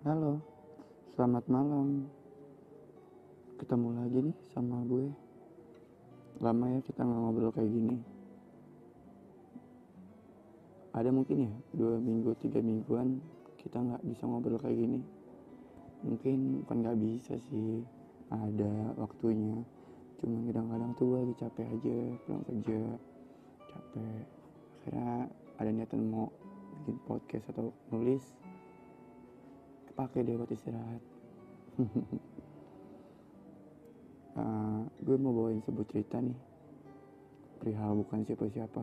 Halo, selamat malam. Ketemu lagi nih sama gue. Lama ya kita nggak ngobrol kayak gini. Ada mungkin ya dua minggu, tiga mingguan kita nggak bisa ngobrol kayak gini. Mungkin bukan nggak bisa sih, ada waktunya. Cuma kadang-kadang tuh gue lagi capek aja, pulang kerja, capek. Akhirnya ada niatan mau bikin podcast atau nulis kepake deh buat istirahat. Uh, gue mau bawain sebuah cerita nih. Perihal bukan siapa-siapa.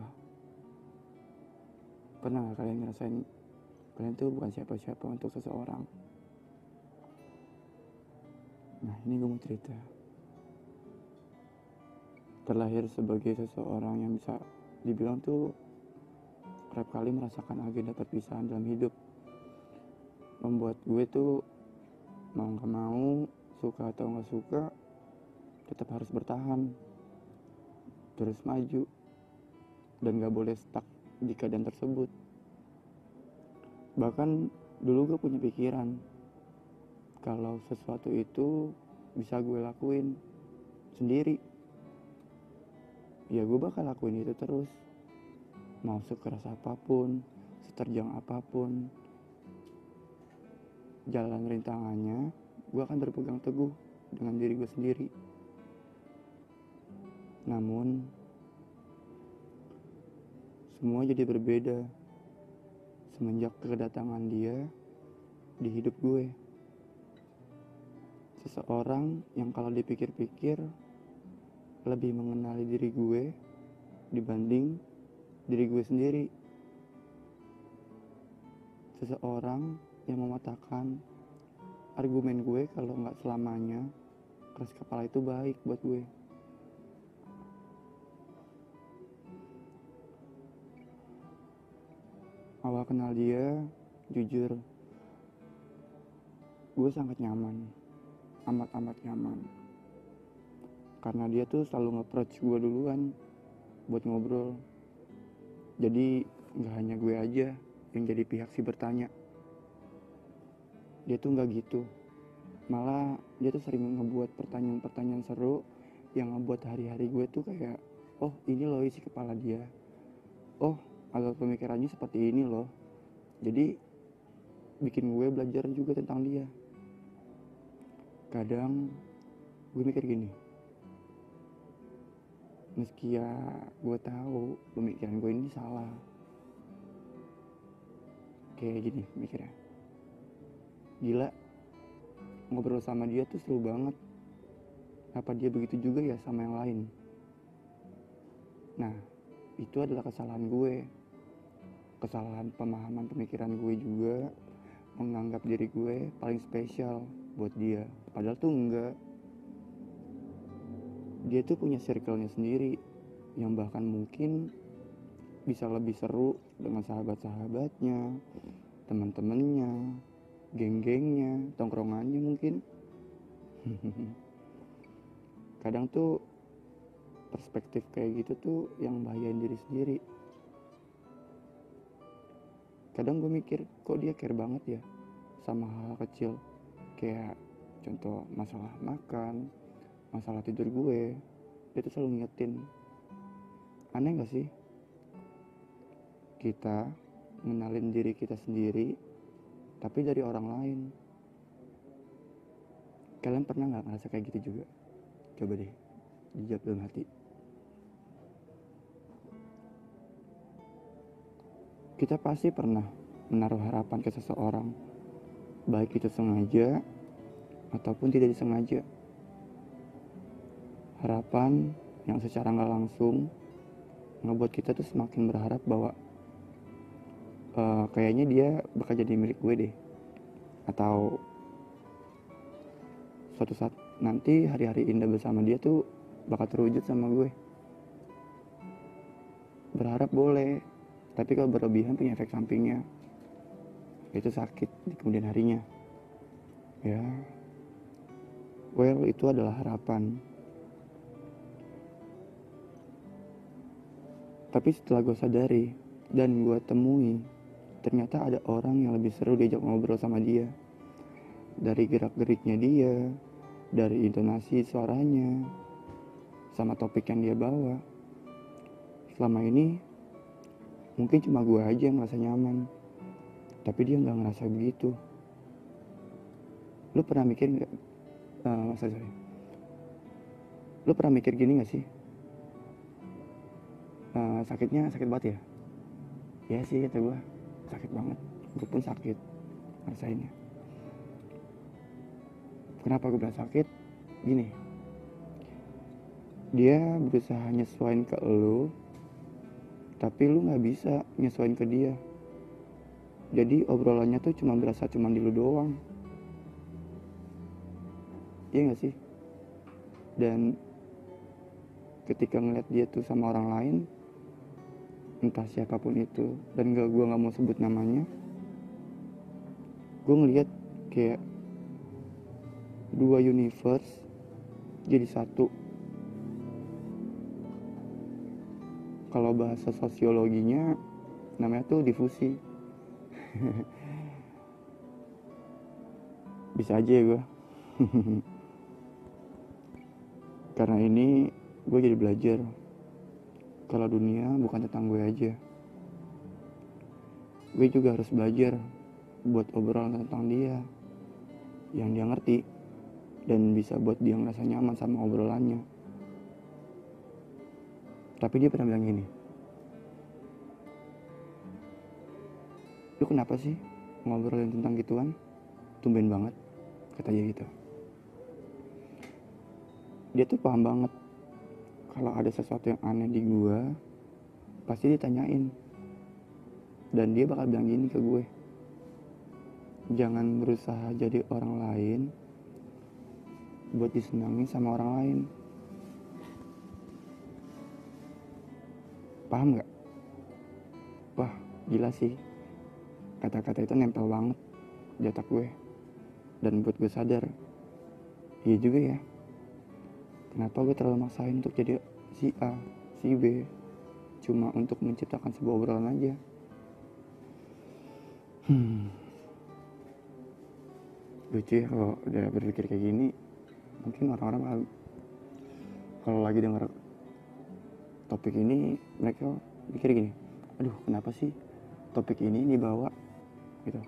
Pernah gak kalian ngerasain kalian tuh bukan siapa-siapa untuk seseorang? Nah ini gue mau cerita. Terlahir sebagai seseorang yang bisa dibilang tuh kerap kali merasakan agenda perpisahan dalam hidup membuat gue tuh mau gak mau suka atau nggak suka tetap harus bertahan. Terus maju. Dan gak boleh stuck di keadaan tersebut. Bahkan dulu gue punya pikiran kalau sesuatu itu bisa gue lakuin sendiri ya gue bakal lakuin itu terus. Mau sekeras apa pun seterjang apa pun jalan rintangannya gue akan berpegang teguh dengan diri gue sendiri namun semua jadi berbeda semenjak kedatangan dia di hidup gue seseorang yang kalau dipikir-pikir lebih mengenali diri gue dibanding diri gue sendiri. Seseorang yang mematahkan argumen gue kalau nggak selamanya keras kepala itu baik buat gue. Awal kenal dia, jujur, gue sangat nyaman, amat-amat nyaman. Karena dia tuh selalu nge-approach gue duluan buat ngobrol jadi nggak hanya gue aja yang jadi pihak si bertanya dia tuh nggak gitu. Malah dia tuh sering ngebuat pertanyaan-pertanyaan seru yang ngebuat hari-hari gue tuh kayak oh ini loh isi kepala dia. Oh alur pemikirannya seperti ini loh. Jadi bikin gue belajar juga tentang dia. Kadang gue mikir gini meski ya gue tahu pemikiran gue ini salah. Kayak gini mikirnya gila. Ngobrol sama dia tuh seru banget. Apa dia begitu juga ya sama yang lain? Nah itu adalah kesalahan gue. Kesalahan pemahaman pemikiran gue juga. Menganggap diri gue paling spesial buat dia. Padahal tuh enggak. Dia tuh punya circle-nya sendiri yang bahkan mungkin bisa lebih seru dengan sahabat-sahabatnya, teman-temannya, geng-gengnya, tongkrongannya mungkin. Kadang tuh perspektif kayak gitu tuh yang bahayain diri sendiri. Kadang gue mikir, kok dia care banget ya sama hal, -hal kecil. Kayak contoh masalah makan, masalah tidur gue dia tuh selalu ngingetin aneh gak sih kita mengenalin diri kita sendiri tapi dari orang lain. Kalian pernah nggak ngerasa kayak gitu juga? Coba deh dijawab dalam hati. Kita pasti pernah menaruh harapan ke seseorang. Baik itu sengaja ataupun tidak disengaja. Harapan yang secara nggak langsung ngebuat kita tuh semakin berharap bahwa uh, kayaknya dia bakal jadi milik gue deh. Atau suatu saat nanti hari-hari indah bersama dia tuh bakal terwujud sama gue. Berharap boleh tapi kalau berlebihan punya efek sampingnya. Itu sakit di kemudian harinya. Ya. Well itu adalah harapan. Tapi setelah gue sadari dan gue temui, ternyata ada orang yang lebih seru diajak ngobrol sama dia. dari gerak-geriknya dia dari intonasi suaranya sama topik yang dia bawa. Selama ini mungkin cuma gue aja yang ngerasa nyaman tapi dia nggak ngerasa begitu. Lu pernah mikir nggak? Uh, sorry, sorry. Lu pernah mikir gini gak sih? Uh, sakitnya sakit banget ya? Ya sih kata gue sakit banget. Gue pun sakit ngerasainnya kenapa gue bilang sakit? Gini. Dia berusaha nyesuaiin ke lu tapi lu nggak bisa nyesuaiin ke dia. Jadi obrolannya tuh cuma berasa cuma di lu doang. Iya gak sih? Dan ketika ngeliat dia tuh sama orang lain entah siapa pun itu dan gak gue nggak mau sebut namanya gue ngeliat kayak dua universe jadi satu. Kalau bahasa sosiologinya namanya tuh difusi. Bisa aja ya gue karena ini gue jadi belajar kalau dunia bukan tentang gue aja. Gue juga harus belajar buat obrolan tentang dia yang dia ngerti dan bisa buat dia ngerasa nyaman sama obrolannya. Tapi dia pernah bilang gini lu kenapa sih ngobrolin tentang gituan? Tumben banget kata dia gitu. Dia tuh paham banget kalau ada sesuatu yang aneh di gua pasti ditanyain. Dan dia bakal bilang gini ke gue jangan berusaha jadi orang lain buat disenangi sama orang lain. Paham nggak? Wah gila sih. Kata-kata itu nempel banget di otak gue. Dan buat gue sadar. Iya juga ya kenapa gue terlalu maksain untuk jadi si A si B? Cuma untuk menciptakan sebuah obrolan aja. Hmm. Lucu ya kalau udah berpikir kayak gini. Mungkin orang-orang kalau lagi dengar topik ini mereka pikir gini aduh kenapa sih topik ini dibawa? Gitu.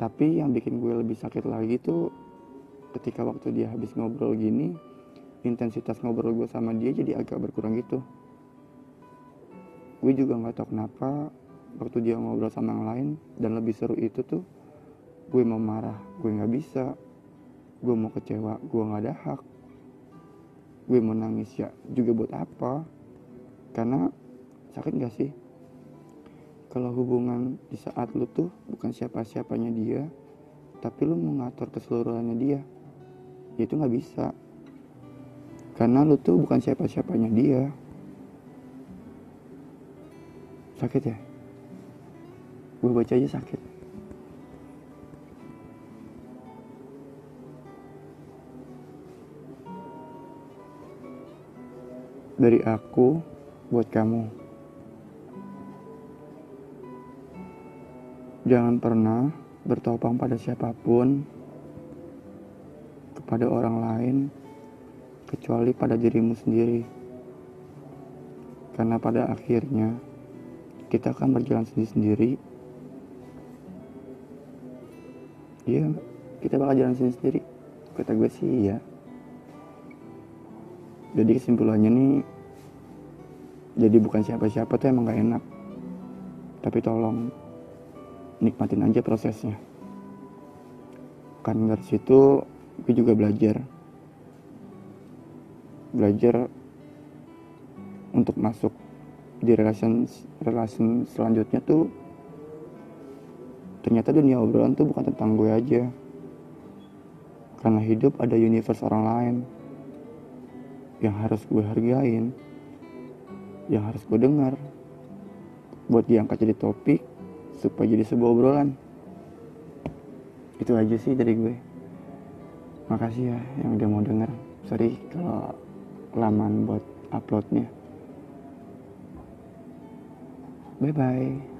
Tapi yang bikin gue lebih sakit lagi tuh ketika waktu dia habis ngobrol gini intensitas ngobrol gue sama dia jadi agak berkurang gitu. Gue juga nggak tahu kenapa waktu dia ngobrol sama yang lain dan lebih seru itu tuh gue mau marah gue nggak bisa. Gue mau kecewa gue nggak ada hak. Gue mau nangis ya juga buat apa? Karena sakit gak sih? Kalau hubungan di saat lu tuh bukan siapa-siapanya dia tapi lu mengatur keseluruhannya dia itu nggak bisa. Karena lu tuh bukan siapa-siapanya dia. Sakit ya? Gue baca aja sakit. Dari aku buat kamu. Jangan pernah bertopang pada siapa pun, kepada orang lain, kecuali pada dirimu sendiri. Karena pada akhirnya kita akan berjalan sendiri-sendiri. Iya, kita bakal jalan sendiri-sendiri. Kata gue sih iya jadi kesimpulannya nih jadi bukan siapa-siapa tuh emang gak enak tapi tolong nikmatin aja prosesnya kan dari situ gue juga belajar. Belajar untuk masuk di relasi relasi selanjutnya tuh ternyata dunia obrolan tuh bukan tentang gue aja. Karena hidup ada universe orang lain yang harus gue hargain yang harus gue dengar. Buat diangkat jadi topik supaya jadi sebuah obrolan. Itu aja sih dari gue makasih ya yang udah mau denger. Sorry kalau kelamaan buat uploadnya. Bye bye